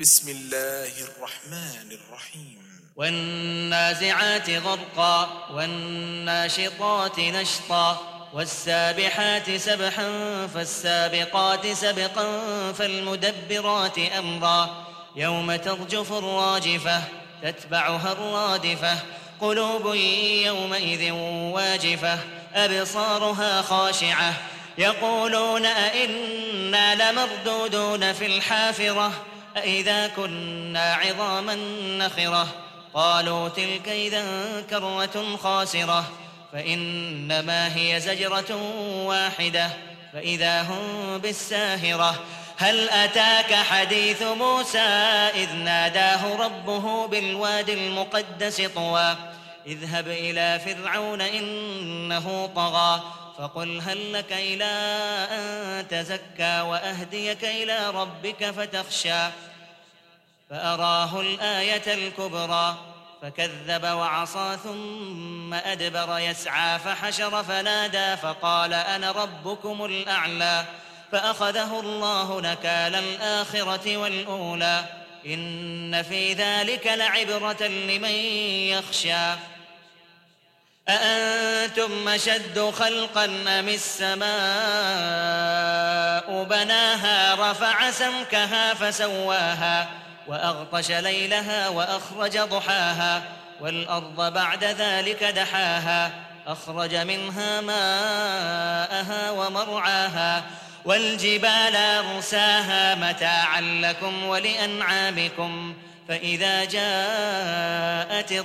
بسم الله الرحمن الرحيم. والنازعات غرقا والناشطات نشطا والسابحات سبحا فالسابقات سبقا فالمدبرات أمرا. يوم ترجف الراجفة تتبعها الرادفة. قلوب يومئذ واجفة أبصارها خاشعة. يقولون أئنا لمردودون في الحافرة. أإذا كنا عظاما نخرة قالوا تلك إذا كرة خاسرة فإنما هي زجرة واحدة فإذا هم بالساهرة. هل أتاك حديث موسى إذ ناداه ربه بالواد المقدس طوى؟ اذهب إلى فرعون إنه طغى فقل هل لك إلى أن تزكى وأهديك إلى ربك فتخشى فأراه الآية الكبرى فكذب وعصى ثم أدبر يسعى فحشر فنادى فقال أنا ربكم الأعلى فأخذه الله نكال الآخرة والأولى إن في ذلك لعبرة لمن يخشى أأنتم أشد خلقا أم السماء بناها رفع سمكها فسواها وأغطش ليلها وأخرج ضحاها والأرض بعد ذلك دحاها أخرج منها ماءها ومرعاها والجبال أرساها متاعا لكم ولأنعامكم فإذا جاءت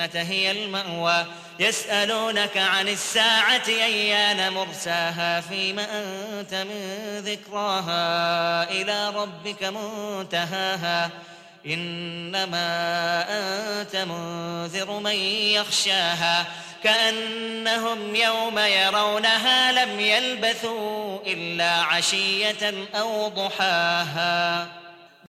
الجنة هي المأوى. يسألونك عن الساعة أيان مرساها فيم أنت من ذكراها إلى ربك منتهاها. إنما أنت منذر من يخشاها. كأنهم يوم يرونها لم يلبثوا إلا عشية أو ضحاها.